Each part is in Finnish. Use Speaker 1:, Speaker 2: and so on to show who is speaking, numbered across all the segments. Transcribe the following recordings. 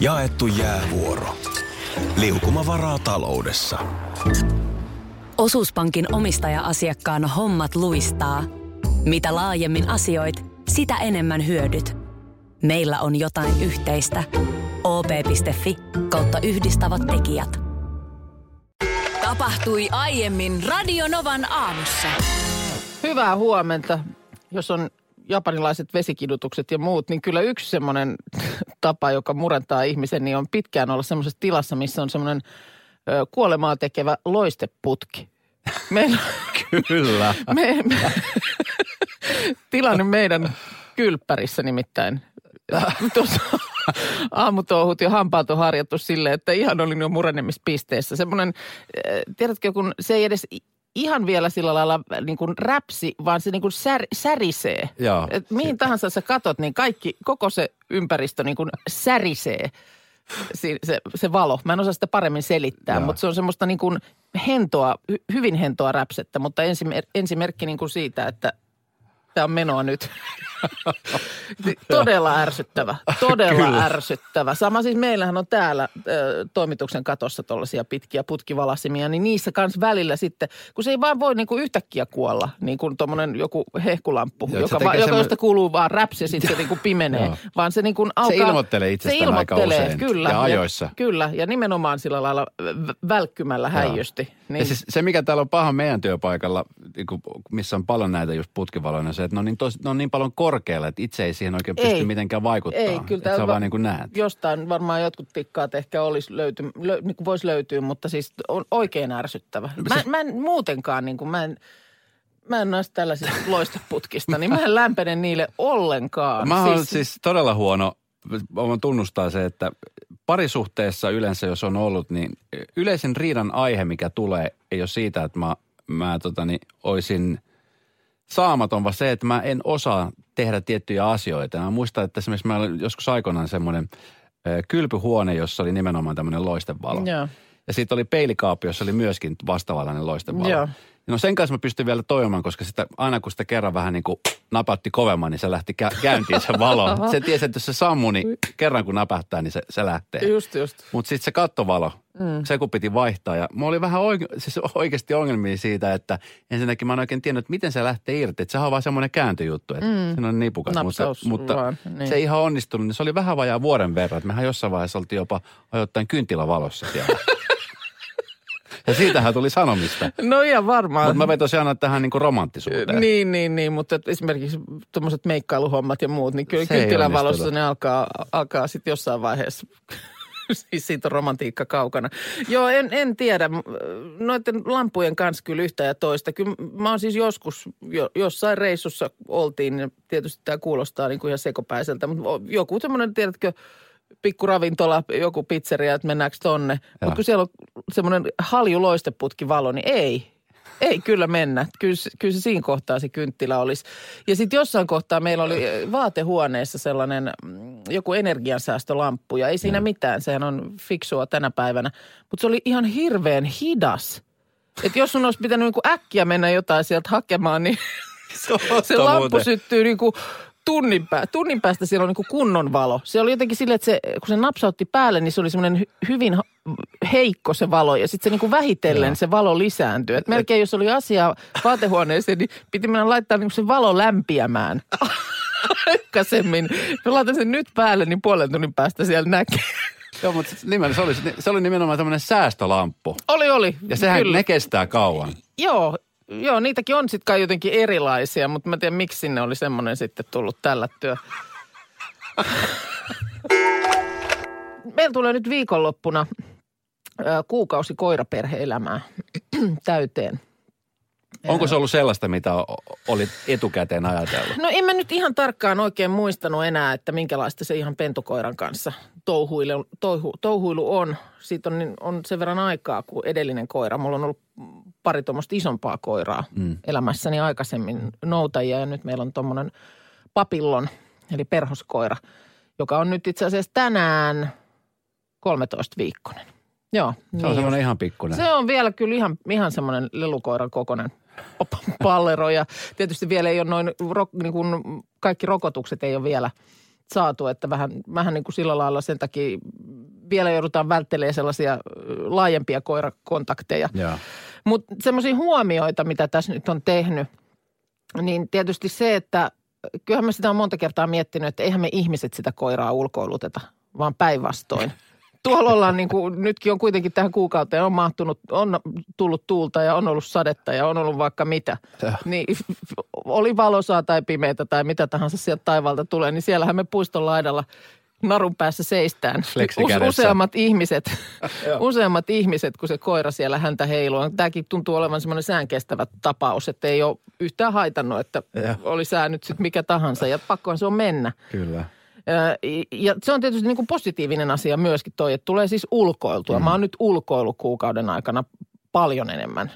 Speaker 1: Jaettu jäävuoro. Liukuma varaa taloudessa.
Speaker 2: Osuuspankin omistaja-asiakkaan hommat luistaa. Mitä laajemmin asioit, sitä enemmän hyödyt. Meillä on jotain yhteistä. op.fi kautta yhdistävät tekijät.
Speaker 3: Tapahtui aiemmin Radionovan aamussa.
Speaker 4: Hyvää huomenta. Jos on japanilaiset vesikidutukset ja muut, niin kyllä yksi semmoinen tapa, joka murentaa ihmisen, niin on pitkään olla semmoisessa tilassa, missä on semmoinen kuolemaa tekevä loisteputki. Meillä,
Speaker 5: Kyllä.
Speaker 4: me, me, tilanne meidän kylppärissä nimittäin. Tuossa aamutouhut ja hampaat on harjattu silleen, että ihan olin jo murenemispisteessä. Semmoinen, tiedätkö, kun se ei edes ihan vielä sillä lailla niin kuin räpsi, vaan se niin kuin sär, särisee.
Speaker 5: Joo.
Speaker 4: Et mihin tahansa sä katot, niin kaikki, koko se ympäristö niin kuin särisee. Si- se, se valo. Mä en osaa sitä paremmin selittää,
Speaker 5: Joo.
Speaker 4: mutta se on semmoista niin kuin hentoa, hy- hyvin hentoa räpsettä, mutta ensimer- ensimerkki niin kuin siitä, että tämä on menoa nyt. Todella ärsyttävä, todella
Speaker 5: Kyllä.
Speaker 4: ärsyttävä. Sama siis meillähän on täällä ö, toimituksen katossa tuollaisia pitkiä putkivalasimia, niin niissä kans välillä sitten, kun se ei vaan voi niinku yhtäkkiä kuolla, niin kuin tuommoinen joku hehkulamppu,
Speaker 5: Joo, se
Speaker 4: joka, va, joka
Speaker 5: semmo-
Speaker 4: josta kuuluu vaan räpsi ja sitten se niinku pimenee,
Speaker 5: Joo.
Speaker 4: vaan se niinku alkaa...
Speaker 5: ilmoittelee itsestään aika usein
Speaker 4: kyllä.
Speaker 5: ja ajoissa.
Speaker 4: Kyllä, ja nimenomaan sillä lailla välkkymällä häijysti.
Speaker 5: Niin. Ja siis se, mikä täällä on paha meidän työpaikalla, niin kuin- missä on paljon näitä just putkivaloja, se, että ne on niin, tos, ne on niin paljon korkealla, että itse ei siihen oikein pysty
Speaker 4: Ei.
Speaker 5: mitenkään vaikuttaa.
Speaker 4: Ei, kyllä
Speaker 5: Että sä
Speaker 4: va-
Speaker 5: vaan niin kuin näet.
Speaker 4: Jostain varmaan jotkut tikkaat ehkä olisi löyty, lö, niin kuin voisi löytyä, mutta siis on oikein ärsyttävä. Mä,
Speaker 5: siis-
Speaker 4: mä en muutenkaan, niin kuin, mä en, mä en noista tällaisista loisteputkista, niin mä en lämpene niille ollenkaan.
Speaker 5: Mä siis, siis todella huono, voin tunnustaa se, että parisuhteessa yleensä jos on ollut, niin yleisen riidan aihe, mikä tulee, ei ole siitä, että mä, mä totani, oisin saamaton, vaan se, että mä en osaa tehdä tiettyjä asioita. Mä muistan, että esimerkiksi mä olin joskus aikoinaan semmoinen kylpyhuone, jossa oli nimenomaan tämmöinen loistevalo.
Speaker 4: Joo.
Speaker 5: Ja sitten oli peilikaappi, jossa oli myöskin vastavalainen loistevalo.
Speaker 4: Joo.
Speaker 5: No sen kanssa mä pystyn vielä toimimaan, koska sitä, aina kun sitä kerran vähän niin kuin napatti kovemman, niin se lähti kä- käyntiin se valo. Se tiesi, että jos se sammuu, niin kerran kun napahtaa, niin se, se lähtee.
Speaker 4: Just, just.
Speaker 5: Mutta sitten se kattovalo, mm. se kun piti vaihtaa. Ja mulla oli vähän oike- siis oikeasti ongelmia siitä, että ensinnäkin mä en oikein tiennyt, että miten se lähtee irti. Että sehän on vaan semmoinen kääntöjuttu, että mm. siinä on nipukas. Mutta,
Speaker 4: Napsaus
Speaker 5: mutta
Speaker 4: vaan, niin.
Speaker 5: se ei ihan onnistunut, niin se oli vähän vajaa vuoden verran. Että mehän jossain vaiheessa oltiin jopa ajoittain kynttilävalossa siellä. ja siitähän tuli sanomista.
Speaker 4: No ihan varmaan.
Speaker 5: Mutta mä vetosin aina tähän niin romanttisuuteen.
Speaker 4: Niin, niin, niin, mutta esimerkiksi tuommoiset meikkailuhommat ja muut, niin kyllä
Speaker 5: onnistunut.
Speaker 4: ne alkaa, alkaa sitten jossain vaiheessa. siis siitä on romantiikka kaukana. Joo, en, en tiedä. Noiden lampujen kanssa kyllä yhtä ja toista. Kyllä mä oon siis joskus jo, jossain reissussa oltiin, niin tietysti tämä kuulostaa niin kuin ihan sekopäiseltä, mutta joku semmoinen, tiedätkö, pikku ravintola, joku pizzeria, että mennäänkö tonne. Mutta kun siellä on semmoinen halju loisteputkivalo, niin ei. Ei kyllä mennä. Kyllä, se- kyllä se siinä kohtaa se kynttilä olisi. Ja sitten jossain kohtaa meillä oli eh, vaatehuoneessa sellainen mm, joku energiansäästölamppu. Ja ei siinä mitään, sehän on fiksua tänä päivänä. Mutta se oli ihan hirveän hidas. Että jos sun olisi pitänyt niinku äkkiä mennä jotain sieltä hakemaan, niin se lamppu
Speaker 5: muuten.
Speaker 4: syttyy niinku tunnin, pää, tunnin päästä siellä on niinku kunnon valo. Se oli jotenkin silleen, että se, kun se napsautti päälle, niin se oli semmoinen hy- hyvin heikko se valo. Ja sitten se niinku vähitellen se valo lisääntyi. Et melkein jos oli asiaa vaatehuoneeseen, niin piti mennä laittaa niinku se valo lämpiämään. Aikaisemmin. Mä laitan sen nyt päälle, niin puolen tunnin päästä siellä näkee.
Speaker 5: Joo, mutta nimen, se, oli, se oli nimenomaan tämmöinen säästölamppu.
Speaker 4: Oli, oli.
Speaker 5: Ja sehän
Speaker 4: Kyllä.
Speaker 5: ne kestää kauan.
Speaker 4: Joo, joo, niitäkin on sitten kai jotenkin erilaisia, mutta mä en tiedä, miksi sinne oli semmoinen sitten tullut tällä työ. Meillä tulee nyt viikonloppuna kuukausi koiraperhe-elämää täyteen.
Speaker 5: Onko se ollut sellaista, mitä olit etukäteen ajatellut?
Speaker 4: No en mä nyt ihan tarkkaan oikein muistanut enää, että minkälaista se ihan pentukoiran kanssa touhuilu, touhu, touhuilu on. Siitä on, niin- on sen verran aikaa kuin edellinen koira. Mulla on ollut pari tuommoista isompaa koiraa mm. elämässäni aikaisemmin noutajia ja nyt meillä on tuommoinen papillon, eli perhoskoira, joka on nyt itse asiassa tänään 13 viikkonen. Joo.
Speaker 5: Se on semmoinen ihan pikkuinen.
Speaker 4: Se on vielä kyllä ihan, ihan semmoinen lelukoiran kokoinen pallero ja tietysti vielä ei ole noin, ro, niin kuin kaikki rokotukset ei ole vielä saatu, että vähän, vähän niin kuin sillä lailla sen takia vielä joudutaan välttelemään sellaisia laajempia koirakontakteja.
Speaker 5: Joo.
Speaker 4: Mutta semmoisia huomioita, mitä tässä nyt on tehnyt, niin tietysti se, että kyllähän mä sitä on monta kertaa miettinyt, että eihän me ihmiset sitä koiraa ulkoiluteta, vaan päinvastoin. Tuolla ollaan niin kuin, nytkin on kuitenkin tähän kuukauteen on mahtunut, on tullut tuulta ja on ollut sadetta ja on ollut vaikka mitä. Niin oli valosaa tai pimeätä tai mitä tahansa sieltä taivaalta tulee, niin siellähän me puiston laidalla narun päässä seistään. Useammat ihmiset, useammat ihmiset, kun se koira siellä häntä heiluu. Tämäkin tuntuu olevan semmoinen säänkestävä tapaus, että ei ole yhtään haitannut, että
Speaker 5: Joo.
Speaker 4: oli sää nyt sitten mikä tahansa ja pakkohan se on mennä.
Speaker 5: Kyllä.
Speaker 4: Ja se on tietysti niin kuin positiivinen asia myöskin toi, että tulee siis ulkoiltua. Mm. Mä oon nyt ulkoillut kuukauden aikana paljon enemmän,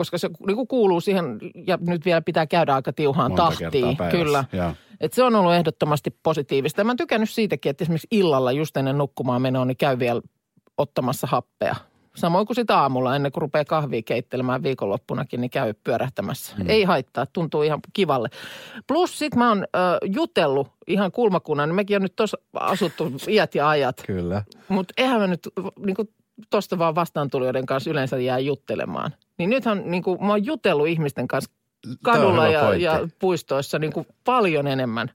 Speaker 4: koska se niin kuin kuuluu siihen, ja nyt vielä pitää käydä aika tiuhaan
Speaker 5: Monta
Speaker 4: tahtiin. Kyllä.
Speaker 5: joo.
Speaker 4: Et se on ollut ehdottomasti positiivista. Ja mä oon tykännyt siitäkin, että esimerkiksi illalla just ennen nukkumaan menoa, niin käy vielä ottamassa happea. Samoin kuin sitä aamulla, ennen kuin rupeaa kahvia keittelemään viikonloppunakin, niin käy pyörähtämässä. Mm. Ei haittaa, tuntuu ihan kivalle. Plus sit mä oon ö, jutellut ihan kulmakunnan, niin mekin on nyt tuossa asuttu iät ja ajat.
Speaker 5: Kyllä.
Speaker 4: Mutta eihän mä nyt niin kuin tosta vaan vastaantulijoiden kanssa yleensä jää juttelemaan. Niin nythän niin kuin, mä oon jutellut ihmisten kanssa kadulla ja,
Speaker 5: pointti.
Speaker 4: ja puistoissa niin kuin paljon enemmän.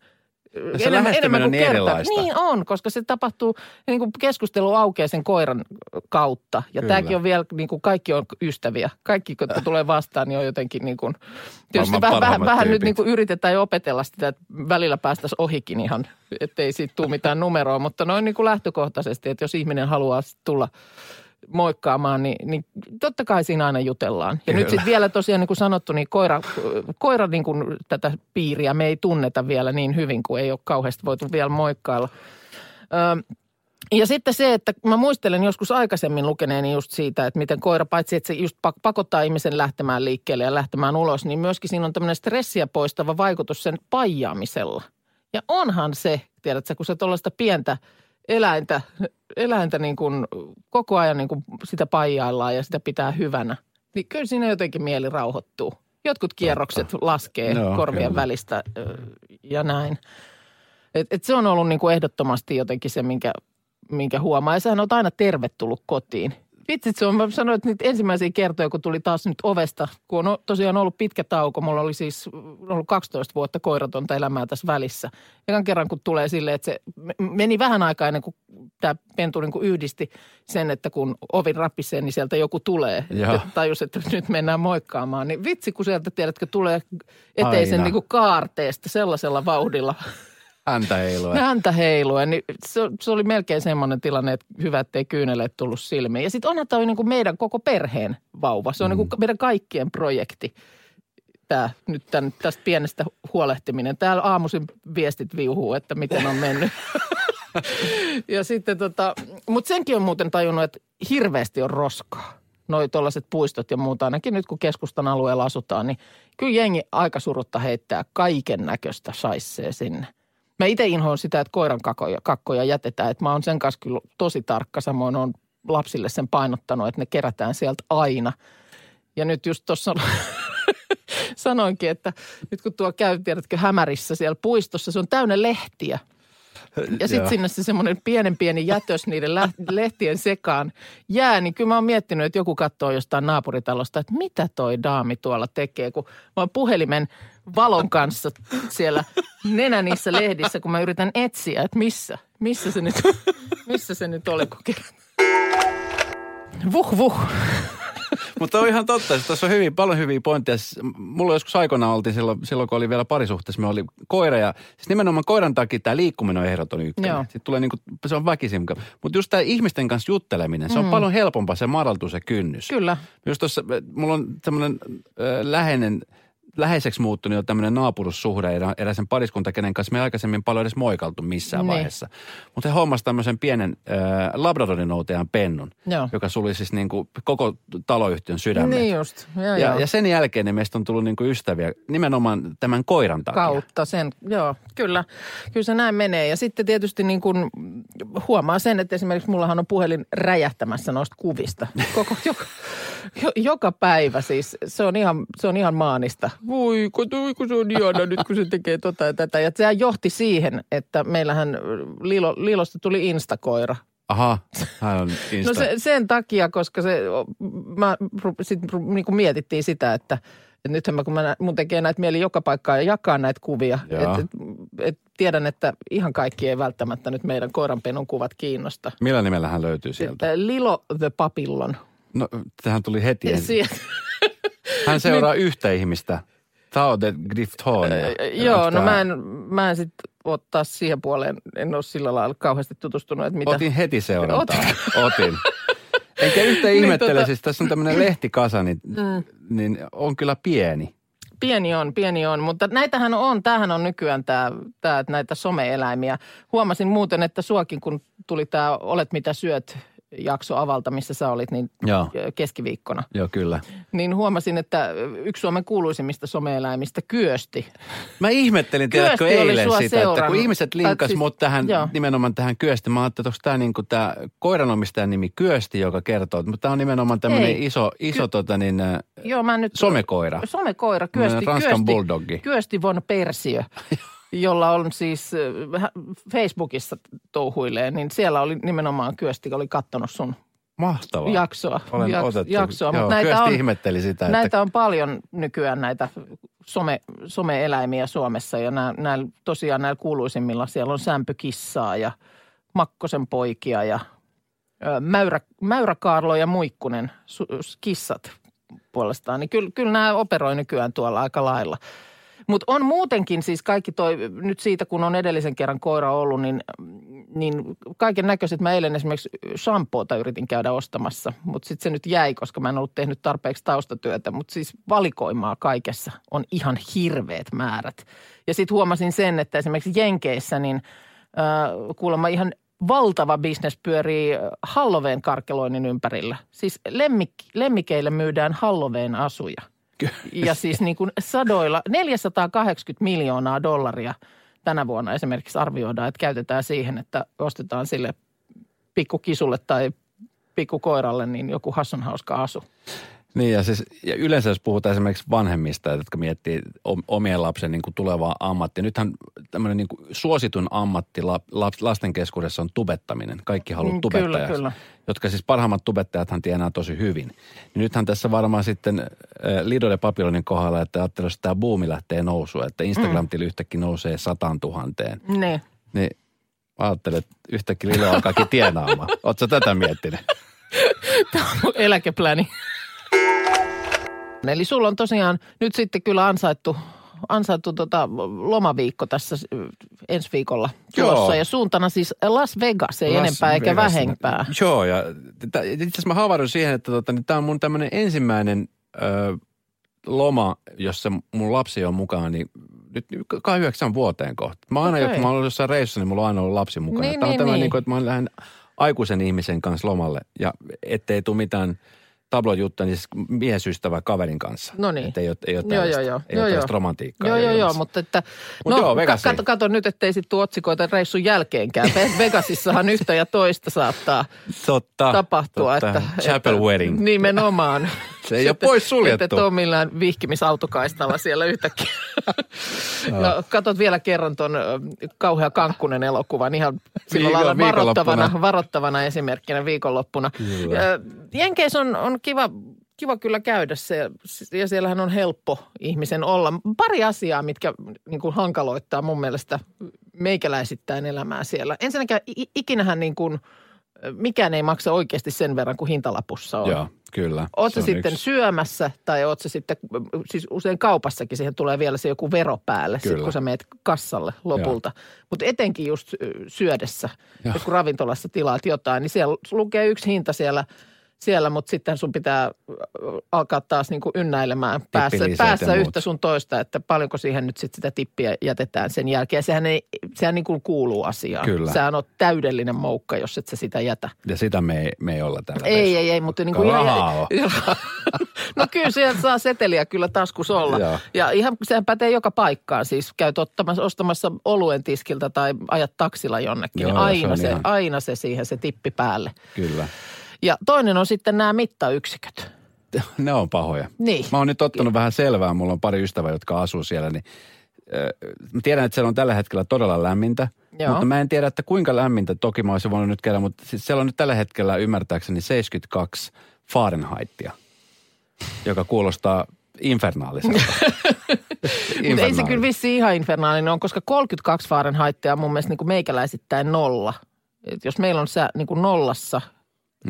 Speaker 5: Se lähestyminen on niin erilaista.
Speaker 4: Niin on, koska se tapahtuu niin kuin keskustelu aukeaa sen koiran kautta. Ja
Speaker 5: Kyllä.
Speaker 4: tämäkin on vielä, niin kuin kaikki on ystäviä. Kaikki, kun tulee vastaan, niin on jotenkin niin kuin, tietysti vähän, vähän, vähän nyt niin kuin yritetään jo opetella sitä, että välillä päästäisiin ohikin ihan, ettei siitä tule mitään numeroa. Mutta noin niin kuin lähtökohtaisesti, että jos ihminen haluaa tulla moikkaamaan, niin, niin totta kai siinä aina jutellaan. Ja nyt
Speaker 5: Kyllä.
Speaker 4: sitten vielä tosiaan niin kuin sanottu, niin koira, koira niin kuin tätä piiriä me ei tunneta vielä niin hyvin, kuin ei ole kauheasti voitu vielä moikkailla. Ö, ja sitten se, että mä muistelen joskus aikaisemmin lukeneeni just siitä, että miten koira, paitsi että se just pak- pakottaa ihmisen lähtemään liikkeelle ja lähtemään ulos, niin myöskin siinä on tämmöinen stressiä poistava vaikutus sen paijaamisella. Ja onhan se, tiedätkö, kun se tuollaista pientä eläintä, eläintä niin kuin koko ajan niin kuin sitä paijaillaan ja sitä pitää hyvänä, niin kyllä siinä jotenkin mieli rauhoittuu. Jotkut kierrokset laskee
Speaker 5: Joo,
Speaker 4: korvien
Speaker 5: kyllä.
Speaker 4: välistä ja näin. Et, et se on ollut niin kuin ehdottomasti jotenkin se, minkä, minkä huomaa. Ja sehän on aina tervetullut kotiin. Vitsit, se on, mä sanoin, että niitä ensimmäisiä kertoja, kun tuli taas nyt ovesta, kun on tosiaan ollut pitkä tauko. Mulla oli siis ollut 12 vuotta koiratonta elämää tässä välissä. Ekan kerran, kun tulee silleen, että se me- meni vähän aikaa ennen kuin tämä pentu niin kuin yhdisti sen, että kun ovi rapisee, niin sieltä joku tulee. Ja tajus, että nyt mennään moikkaamaan. Niin vitsi, kun sieltä tiedätkö, tulee eteisen
Speaker 5: Aina.
Speaker 4: niin kuin kaarteesta sellaisella vauhdilla
Speaker 5: Häntä heilua.
Speaker 4: häntä heiluen, niin se, se oli melkein semmoinen tilanne, että hyvä, ettei kyyneleet tullut silmiin. Ja sitten onhan tämä niin kuin meidän koko perheen vauva. Se on mm. niin kuin meidän kaikkien projekti, tämä nyt tämän, tästä pienestä huolehtiminen. Täällä aamuisin viestit viuhuu, että miten on mennyt. ja sitten tota, mutta senkin on muuten tajunnut, että hirveästi on roskaa. Noi tuollaiset puistot ja muuta, ainakin nyt kun keskustan alueella asutaan, niin kyllä jengi aika surutta heittää kaiken näköistä saissee sinne. Mä itse inhoan sitä, että koiran kakkoja, kakkoja jätetään. Että mä oon sen kanssa kyllä tosi tarkka. Samoin on lapsille sen painottanut, että ne kerätään sieltä aina. Ja nyt just tuossa sanoinkin, että nyt kun tuo käy, tiedätkö, hämärissä siellä puistossa, se on täynnä lehtiä. Ja sitten sinne se semmoinen pienen pieni jätös niiden lehtien sekaan jää, niin kyllä mä oon miettinyt, että joku katsoo jostain naapuritalosta, että mitä toi daami tuolla tekee, kun mä oon puhelimen valon kanssa siellä nenä niissä lehdissä, kun mä yritän etsiä, että missä, missä se nyt, missä se nyt oli, kun kerran. Vuh, vuh.
Speaker 5: Mutta on ihan totta, että tässä on hyvin, paljon hyviä pointteja. Mulla joskus aikoina oltiin silloin, silloin, kun oli vielä parisuhteessa, me oli koira ja siis nimenomaan koiran takia tämä liikkuminen on ehdoton ykkönen.
Speaker 4: Joo.
Speaker 5: Sitten tulee niinku, se on väkisin. Mutta just tämä ihmisten kanssa jutteleminen, se on paljon helpompaa, se madaltuu se kynnys.
Speaker 4: Kyllä.
Speaker 5: Just tuossa, mulla on tämmöinen äh, läheinen, läheiseksi muuttunut jo tämmöinen naapurussuhde erä, eräisen pariskunta, kenen kanssa me ei aikaisemmin paljon edes moikaltu missään
Speaker 4: Niin.
Speaker 5: vaiheessa. Mutta he hommasi tämmöisen pienen äh, Labradorinoutean pennun,
Speaker 4: Joo.
Speaker 5: joka suli siis niinku koko taloyhtiön sydämet.
Speaker 4: Niin just. Joo,
Speaker 5: Ja,
Speaker 4: joo.
Speaker 5: ja sen jälkeen niin meistä on tullut niinku ystäviä nimenomaan tämän koiran takia.
Speaker 4: kautta sen, joo, kyllä. Kyllä se näin menee. Ja sitten tietysti niin kuin huomaa sen, että esimerkiksi mullahan on puhelin räjähtämässä noista kuvista. Koko, joka, jo, joka päivä siis. Se on ihan, se on ihan maanista. Voi, kun, kun se on ihana nyt, kun se tekee tota ja tätä. Ja sehän johti siihen, että meillähän Lilo, Lilosta tuli instakoira.
Speaker 5: Aha, hän on Insta.
Speaker 4: No se, sen takia, koska se, mä, sit niin kuin mietittiin sitä, että, että nythän mä, kun mä mun tekee näitä mieli joka paikkaan ja jakaa näitä kuvia. Et, et, et, tiedän, että ihan kaikki ei välttämättä nyt meidän koiranpenon kuvat kiinnosta.
Speaker 5: Millä nimellä hän löytyy sieltä?
Speaker 4: Lilo the Papillon.
Speaker 5: No, tähän tuli heti.
Speaker 4: Sieltä,
Speaker 5: Hän seuraa yhtä ihmistä. Taude Grifthorn.
Speaker 4: joo, no mä en, mä en sitten ottaa siihen puoleen, en ole sillä lailla kauheasti tutustunut, että mitä.
Speaker 5: Otin heti seurantaa. Otin. Enkä yhtä ihmettele,
Speaker 4: tota-
Speaker 5: siis tässä on tämmöinen lehtikasa, niin, niin on kyllä pieni.
Speaker 4: Pieni on, pieni on, mutta näitähän on, tämähän on nykyään tämä, tämä näitä some-eläimiä. Huomasin muuten, että suakin kun tuli tämä Olet mitä syöt jakso avalta, missä sä olit, niin
Speaker 5: Joo.
Speaker 4: keskiviikkona.
Speaker 5: Joo, kyllä.
Speaker 4: Niin huomasin, että yksi Suomen kuuluisimmista some-eläimistä kyösti.
Speaker 5: Mä ihmettelin, tiedätkö,
Speaker 4: Kyösti
Speaker 5: eilen sitä, että kun
Speaker 4: seurannut.
Speaker 5: ihmiset
Speaker 4: Tai
Speaker 5: linkas
Speaker 4: siis-
Speaker 5: mut tähän,
Speaker 4: joo.
Speaker 5: nimenomaan tähän Kyösti. Mä ajattelin, että onko tämä niinku tämä koiranomistajan nimi Kyösti, joka kertoo, mutta tämä on nimenomaan tämmöinen iso, iso tota niin, äh,
Speaker 4: Joo, mä nyt...
Speaker 5: somekoira.
Speaker 4: Somekoira, kyösti,
Speaker 5: Ranskan
Speaker 4: kyösti,
Speaker 5: bulldoggi.
Speaker 4: kyösti von Persio, jolla on siis äh, Facebookissa touhuilee, niin siellä oli nimenomaan kyösti, oli kattonut sun
Speaker 5: Mahtavaa.
Speaker 4: jaksoa.
Speaker 5: Olen
Speaker 4: jak-
Speaker 5: otettu.
Speaker 4: jaksoa.
Speaker 5: Joo,
Speaker 4: näitä
Speaker 5: Kyösti
Speaker 4: on,
Speaker 5: ihmetteli sitä,
Speaker 4: näitä
Speaker 5: että
Speaker 4: on paljon nykyään näitä some, some-eläimiä Suomessa ja nämä, nämä, tosiaan näillä kuuluisimmilla siellä on sämpykissaa ja Makkosen poikia ja ö, Mäyrä, Mäyräkaarlo ja Muikkunen, su, kissat puolestaan. Niin kyllä, kyllä nämä operoi nykyään tuolla aika lailla. Mutta on muutenkin siis kaikki toi, nyt siitä kun on edellisen kerran koira ollut, niin, niin kaiken näköiset. Mä eilen esimerkiksi shampoota yritin käydä ostamassa, mutta sitten se nyt jäi, koska mä en ollut tehnyt tarpeeksi taustatyötä. Mutta siis valikoimaa kaikessa on ihan hirveät määrät. Ja sitten huomasin sen, että esimerkiksi Jenkeissä niin äh, kuulemma ihan valtava bisnes pyörii Halloween karkeloinnin ympärillä. Siis lemmik, lemmikeille myydään Halloween asuja. Ja siis niin kuin sadoilla, 480 miljoonaa dollaria tänä vuonna esimerkiksi arvioidaan, että käytetään siihen, että ostetaan sille pikkukisulle tai pikkukoiralle niin joku hassun hauska asu.
Speaker 5: Niin ja, siis, ja yleensä jos puhutaan esimerkiksi vanhemmista, jotka miettii om- omien lapsen niin kuin tulevaa ammattia. Nythän tämmöinen niin kuin suositun ammatti la, la, lasten keskuudessa on tubettaminen. Kaikki haluaa
Speaker 4: Mm,
Speaker 5: tubettajaksi.
Speaker 4: kyllä, kyllä.
Speaker 5: Jotka siis parhaimmat tubettajathan tienaa tosi hyvin. Niin nythän tässä varmaan sitten äh, Lido de Papillonin kohdalla, että ajattelee, jos tämä buumi lähtee nousuun, että Instagram-tili yhtäkkiä nousee sataan tuhanteen.
Speaker 4: Niin.
Speaker 5: Niin mä ajattelen, että yhtäkkiä Lido alkaakin tienaamaan. Oletko tätä miettinyt?
Speaker 4: Mun eläkepläni. Eli sulla on tosiaan nyt sitten kyllä ansaittu, ansaittu tota lomaviikko tässä äh, ensi viikolla tulossa.
Speaker 5: Joo.
Speaker 4: Ja suuntana siis Las Vegas, ei
Speaker 5: Las
Speaker 4: enempää eikä
Speaker 5: Vegas.
Speaker 4: vähempää.
Speaker 5: Joo, ja itse asiassa mä havahduin siihen, että tota, niin tämä on mun tämmöinen ensimmäinen ö, loma, jossa mun lapsi on mukana, niin nyt kai yhdeksän vuoteen kohta. Mä aina, okay. kun mä ollut jossain reissussa, niin mulla on aina ollut lapsi mukana.
Speaker 4: Niin,
Speaker 5: Tämä on
Speaker 4: niin,
Speaker 5: tämä,
Speaker 4: niin.
Speaker 5: niin kuin, että mä lähden aikuisen ihmisen kanssa lomalle ja ettei tule mitään tablojuttuja, niin siis miesystävä kaverin kanssa.
Speaker 4: No niin.
Speaker 5: Että ei ole, ei ole tällaista,
Speaker 4: joo, joo.
Speaker 5: ei
Speaker 4: Joo,
Speaker 5: ole
Speaker 4: joo.
Speaker 5: romantiikkaa.
Speaker 4: Joo, joo, joo, mutta että...
Speaker 5: Mut
Speaker 4: no,
Speaker 5: joo, Vegasiin.
Speaker 4: kato, kato nyt, ettei sitten tule otsikoita reissun jälkeenkään. Ve- Vegasissahan yhtä ja toista saattaa
Speaker 5: Totta,
Speaker 4: tapahtua.
Speaker 5: totta.
Speaker 4: Että,
Speaker 5: Chapel
Speaker 4: että,
Speaker 5: wedding.
Speaker 4: Nimenomaan.
Speaker 5: Se ei ole pois suljettu.
Speaker 4: Että et ole millään vihkimisautokaistalla siellä yhtäkkiä. ja katot vielä kerran tuon kauhea Kankkunen elokuvan ihan sillä lailla varoittavana, varoittavana esimerkkinä viikonloppuna.
Speaker 5: Kyllä.
Speaker 4: Jenkeissä on, on kiva, kiva kyllä käydä se, ja siellähän on helppo ihmisen olla. Pari asiaa, mitkä niin kuin hankaloittaa mun mielestä meikäläisittäin elämää siellä. Ensinnäkin ikinähän niin kuin, mikään ei maksa oikeasti sen verran kuin hintalapussa on.
Speaker 5: Joo, kyllä.
Speaker 4: Oot
Speaker 5: Se
Speaker 4: sitten
Speaker 5: yksi.
Speaker 4: syömässä tai oot sä sitten, siis usein kaupassakin siihen tulee vielä se joku vero päälle, sit kun sä meet kassalle lopulta. Mutta etenkin just syödessä,
Speaker 5: Joo.
Speaker 4: kun ravintolassa tilaat jotain, niin siellä lukee yksi hinta siellä, siellä mutta sitten sun pitää ö, alkaa taas niin kuin ynnäilemään päässä, päässä yhtä sun toista, että paljonko siihen nyt sitten sitä tippiä jätetään sen jälkeen. Sehän, ei, sehän niin kuin kuuluu asiaan.
Speaker 5: Kyllä.
Speaker 4: Sehän on täydellinen moukka, jos et sä sitä jätä.
Speaker 5: Ja sitä me ei, me ei olla tällä
Speaker 4: Ei, ei, ei, mutta niin kuin
Speaker 5: rahaa on.
Speaker 4: no kyllä sieltä saa seteliä kyllä taskus olla.
Speaker 5: Joo.
Speaker 4: Ja ihan sehän pätee joka paikkaan. Siis käyt ottamassa, ostamassa oluen tiskiltä tai ajat taksilla jonnekin.
Speaker 5: Joo,
Speaker 4: niin
Speaker 5: se
Speaker 4: aina,
Speaker 5: on
Speaker 4: se,
Speaker 5: ihan-
Speaker 4: aina se siihen se tippi päälle.
Speaker 5: Kyllä.
Speaker 4: Ja toinen on sitten nämä mittayksiköt.
Speaker 5: Ne on pahoja.
Speaker 4: Niin.
Speaker 5: Mä oon nyt ottanut vähän selvää. Mulla on pari ystävää, jotka asuu siellä, niin äh, mä tiedän, että siellä on tällä hetkellä todella lämmintä.
Speaker 4: Joo.
Speaker 5: Mutta mä en tiedä, että kuinka lämmintä toki mä olisin voinut nyt käydä, mutta siis siellä on nyt tällä hetkellä ymmärtääkseni 72 Fahrenheitia, joka kuulostaa infernaaliselta.
Speaker 4: Mutta ei se kyllä vissi ihan infernaalinen on, koska 32 Fahrenheitia on mun mielestä niin kuin meikäläisittäin nolla. Et jos meillä on se niin kuin nollassa,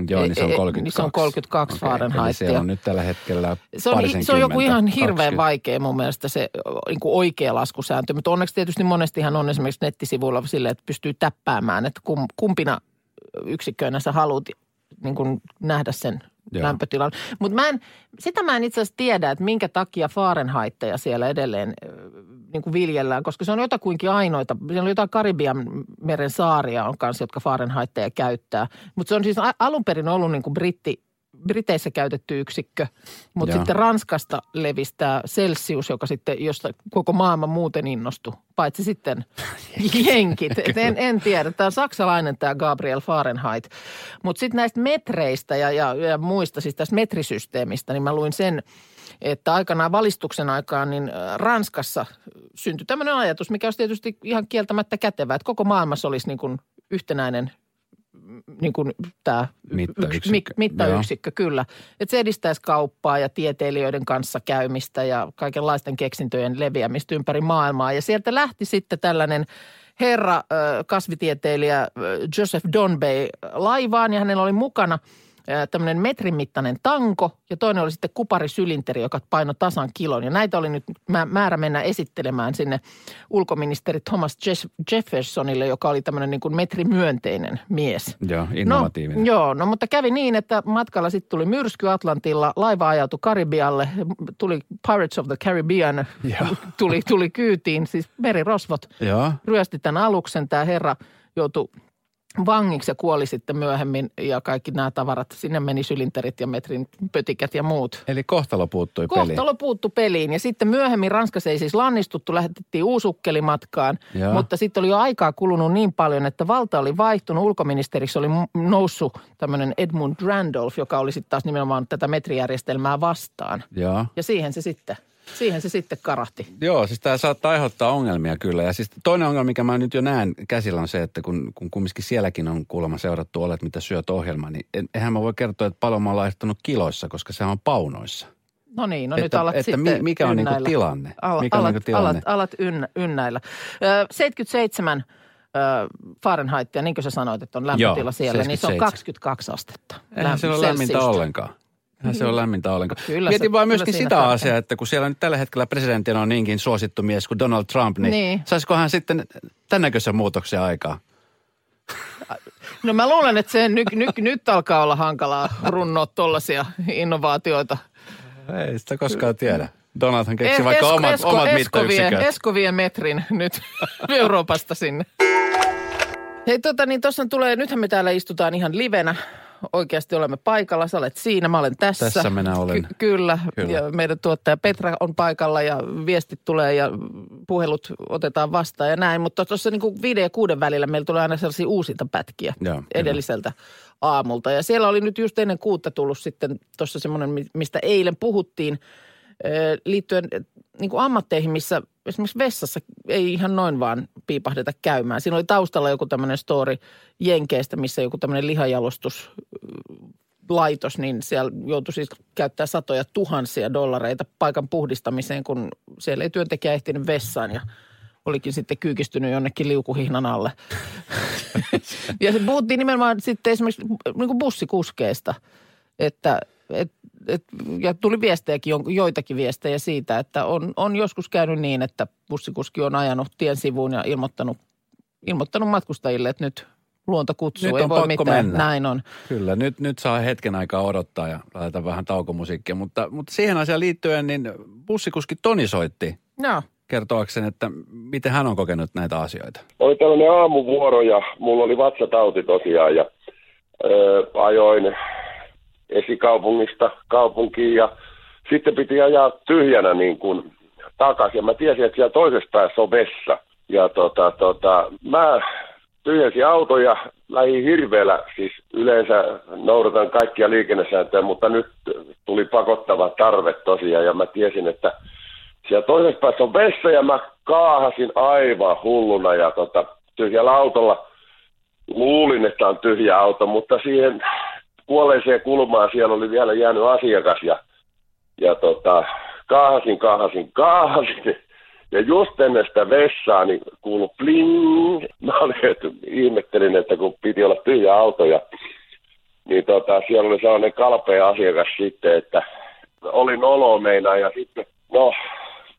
Speaker 5: Joo, niin se on
Speaker 4: Ei- ei-
Speaker 5: 32.
Speaker 4: niin se on 32
Speaker 5: Okei,
Speaker 4: Fahrenheitia.
Speaker 5: Eli siellä on nyt tällä hetkellä
Speaker 4: se on, se on joku ihan hirveän
Speaker 5: 20.
Speaker 4: vaikea mun mielestä se niin kuin oikea laskusääntö. Mutta onneksi tietysti monestihan on esimerkiksi nettisivuilla silleen, että pystyy täppäämään, että kum, kumpina yksikköinä sä haluat niin kuin nähdä sen
Speaker 5: Joo.
Speaker 4: lämpötilan. Mutta mä en, sitä mä en itse asiassa tiedä, että minkä takia Fahrenheitteja siellä edelleen niin kuin viljellään, koska se on jotakuinkin ainoita. Siellä on jotain Karibian meren saaria on kanssa, jotka Fahrenheitteja käyttää. Mutta se on siis alun perin ollut niin kuin britti, Briteissä käytetty yksikkö, mutta
Speaker 5: Joo.
Speaker 4: sitten Ranskasta levistää Celsius, joka sitten, josta koko maailma muuten innostui, paitsi sitten jenkit. Et en, en tiedä, tämä on saksalainen tämä Gabriel Fahrenheit. Mutta sitten näistä metreistä ja, ja, ja muista, siis tästä metrisysteemistä, niin mä luin sen, että aikanaan valistuksen aikaan niin äh, Ranskassa syntyi tämmöinen ajatus, mikä olisi tietysti ihan kieltämättä kätevä, että koko maailmassa olisi niin kuin yhtenäinen niin kuin tämä
Speaker 5: Mittayksikkö.
Speaker 4: mi, mittayksikkö, kyllä. Että se edistäisi kauppaa ja tieteilijöiden kanssa käymistä ja kaikenlaisten keksintöjen leviämistä ympäri maailmaa. Ja sieltä lähti sitten tällainen herra, kasvitieteilijä Joseph Donbey laivaan ja hänellä oli mukana tämmöinen metrin mittainen tanko ja toinen oli sitten kuparisylinteri, joka painoi tasan kilon. Ja näitä oli nyt mä- määrä mennä esittelemään sinne ulkoministeri Thomas Jeff- Jeffersonille, joka oli tämmöinen niin kuin metrimyönteinen mies.
Speaker 5: Joo, innovatiivinen.
Speaker 4: No, joo, no mutta kävi niin, että matkalla sitten tuli myrsky Atlantilla, laiva ajautui Karibialle, tuli Pirates of the Caribbean, tuli, tuli kyytiin, siis merirosvot
Speaker 5: Joo.
Speaker 4: ryösti tämän aluksen. Tämä herra joutui vangiksi ja kuoli sitten myöhemmin ja kaikki nämä tavarat, sinne meni sylinterit ja metrin pötikät ja muut.
Speaker 5: Eli kohtalo puuttui peliin.
Speaker 4: Kohtalo puuttu peliin ja sitten myöhemmin Ranskassa ei siis lannistuttu, lähetettiin uusukkelimatkaan,
Speaker 5: Joo.
Speaker 4: mutta sitten oli jo aikaa kulunut niin paljon, että valta oli vaihtunut. Ulkoministeriksi oli noussut tämmöinen Edmund Randolph, joka oli sitten taas nimenomaan tätä metrijärjestelmää vastaan.
Speaker 5: Joo.
Speaker 4: Ja siihen se sitten, siihen se sitten karahti.
Speaker 5: Joo, siis tämä saattaa aiheuttaa ongelmia kyllä. Ja siis toinen ongelma, mikä mä nyt jo näen käsillä on se, että kun, kun kumminkin sielläkin on kuulemma seurattu olet, mitä syöt ohjelma, niin eihän mä voi kertoa, että paljon mä oon laittanut kiloissa, koska se on paunoissa.
Speaker 4: No niin, no
Speaker 5: Että-
Speaker 4: nyt alat
Speaker 5: että
Speaker 4: sitten
Speaker 5: mi- mikä on niinku tilanne?
Speaker 4: Al,
Speaker 5: Mikä on
Speaker 4: alat,
Speaker 5: niinku tilanne?
Speaker 4: Alat, alat ynnä, ynnäillä. Ö, 77 ö, Fahrenheitia, niin kuin sä sanoit, että on lämpötila
Speaker 5: Joo,
Speaker 4: siellä, niin se on
Speaker 5: 77.
Speaker 4: 22 astetta.
Speaker 5: Eihän se ole lämmintä ollenkaan. Eihän se ole lämmintä ollenkaan.
Speaker 4: Kyllä
Speaker 5: Mietin
Speaker 4: se-
Speaker 5: vaan myöskin sitä
Speaker 4: tarkka-
Speaker 5: asiaa, että kun siellä nyt tällä hetkellä presidenttinä on niinkin suosittu mies kuin Donald Trump, niin,
Speaker 4: Niin.
Speaker 5: saisiko hän sitten tämän näköisen muutoksen aikaa?
Speaker 4: No mä luulen, että se nyt, nyt, nyt alkaa olla hankalaa runnoa tuollaisia innovaatioita.
Speaker 5: Ei sitä koskaan tiedä. Donaldhan keksi
Speaker 4: Eh,
Speaker 5: vaikka
Speaker 4: Esko-
Speaker 5: omat,
Speaker 4: Esko-
Speaker 5: omat
Speaker 4: Eskovien,
Speaker 5: mittayksiköt.
Speaker 4: Eskovien metrin nyt Euroopasta sinne. Hei tota niin, tuossa tulee, nythän me täällä istutaan ihan livenä. Oikeasti olemme paikalla, sä olet siinä, mä olen tässä.
Speaker 5: Tässä minä olen.
Speaker 4: Ky- kyllä.
Speaker 5: Kyllä.
Speaker 4: ja meidän tuottaja Petra on paikalla ja viestit tulee ja puhelut otetaan vastaan ja näin. Mutta tuossa niin viiden ja kuuden välillä meillä tulee aina sellaisia uusinta pätkiä
Speaker 5: Joo, kyllä.
Speaker 4: edelliseltä aamulta. Ja siellä oli nyt just ennen kuutta tullut sitten tuossa semmoinen, mi- mistä eilen puhuttiin, liittyen niin kuin ammatteihin, missä esimerkiksi vessassa ei ihan noin vaan piipahdeta käymään. Siinä oli taustalla joku tämmöinen story Jenkeistä, missä joku tämmöinen lihajalostus laitos, niin siellä joutui siis käyttää satoja tuhansia dollareita paikan puhdistamiseen, kun siellä ei työntekijä ehtinyt vessaan ja olikin sitten kyykistynyt jonnekin liukuhihnan alle. ja se puhuttiin nimenomaan sitten esimerkiksi niin kuin bussikuskeista, että et, et, ja tuli viestejäkin, joitakin viestejä siitä, että on, on joskus käynyt niin, että bussikuski on ajanut tien sivuun ja ilmoittanut, ilmoittanut matkustajille, että nyt luonto kutsuu,
Speaker 5: Nyt
Speaker 4: ei
Speaker 5: on
Speaker 4: voi
Speaker 5: pakko
Speaker 4: mitään.
Speaker 5: mennä.
Speaker 4: Näin on.
Speaker 5: Kyllä, nyt, nyt saa hetken aikaa odottaa ja laitetaan vähän taukomusiikkia. Mutta, mutta siihen asiaan liittyen, niin bussikuski Toni soitti
Speaker 4: Joo.
Speaker 5: kertoakseen, että miten hän on kokenut näitä asioita.
Speaker 6: oli tällainen aamuvuoro ja mulla oli vatsatauti tosiaan ja ö, ajoin esikaupungista kaupunkiin ja sitten piti ajaa tyhjänä niin kuin takaisin. Ja mä tiesin, että siellä toisessa päässä on vessa. Ja tota, tota, mä tyhjensin auto ja lähdin hirveellä, siis yleensä noudatan kaikkia liikennesääntöjä, mutta nyt tuli pakottava tarve tosiaan ja mä tiesin, että siellä toisessa päässä on vessa ja mä kaahasin aivan hulluna ja tota, tyhjällä autolla. Luulin, että on tyhjä auto, mutta siihen kuolleeseen kulmaan siellä oli vielä jäänyt asiakas ja, ja tota, kaahasin, kaahasin, kaahasin. Ja just ennen sitä vessaa, niin kuului bling. Mä olin, että ihmettelin, että kun piti olla tyhjä auto ja niin tota, siellä oli sellainen kalpea asiakas sitten, että oli nolo meinaa ja sitten, no,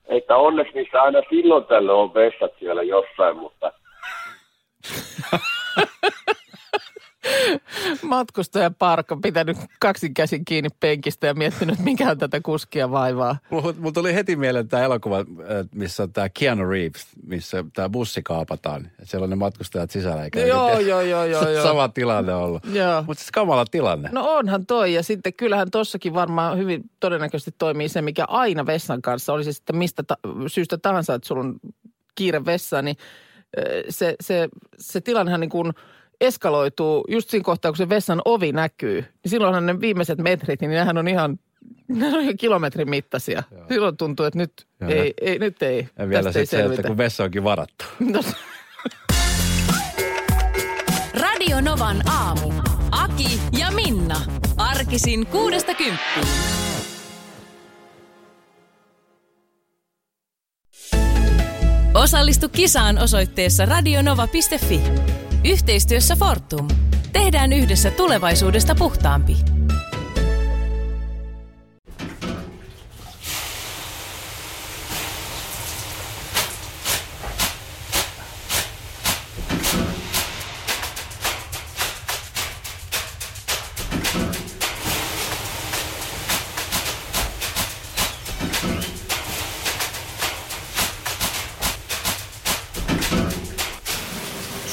Speaker 6: että onneksi niissä aina silloin tällöin on vessat siellä jossain, mutta
Speaker 4: Matkustaja Parkko pitänyt kaksin käsin kiinni penkistä ja miettinyt, mikä on tätä kuskia vaivaa.
Speaker 5: Mulla mul tuli heti mieleen tämä elokuva, äh, missä on tämä Keanu Reeves, missä tämä bussi kaapataan. Siellä on ne matkustajat sisällä. Eikä
Speaker 4: Joo, joo, joo, joo, joo.
Speaker 5: Sama tilanne ollut. Mutta siis kamala tilanne.
Speaker 4: No onhan toi ja sitten kyllähän tossakin varmaan hyvin todennäköisesti toimii se, mikä aina vessan kanssa, oli se sitten mistä ta- syystä tahansa, että sulla on kiire vessaan, niin se, se, se tilannehan niin kuin eskaloituu just siinä kohtaa, kun se vessan ovi näkyy. Niin silloinhan ne viimeiset metrit, niin nehän on ihan, ne on ihan kilometrin mittaisia. Silloin tuntuu, että nyt
Speaker 5: Joo,
Speaker 4: ei, ei, nyt ei,
Speaker 5: Ja vielä
Speaker 4: tästä ei
Speaker 5: sitten se, että kun vessa onkin varattu.
Speaker 4: No,
Speaker 3: Radio Novan aamu. Aki ja Minna. Arkisin kuudesta kymppiin. Osallistu kisaan osoitteessa radionova.fi. Yhteistyössä Fortum. Tehdään yhdessä tulevaisuudesta puhtaampi.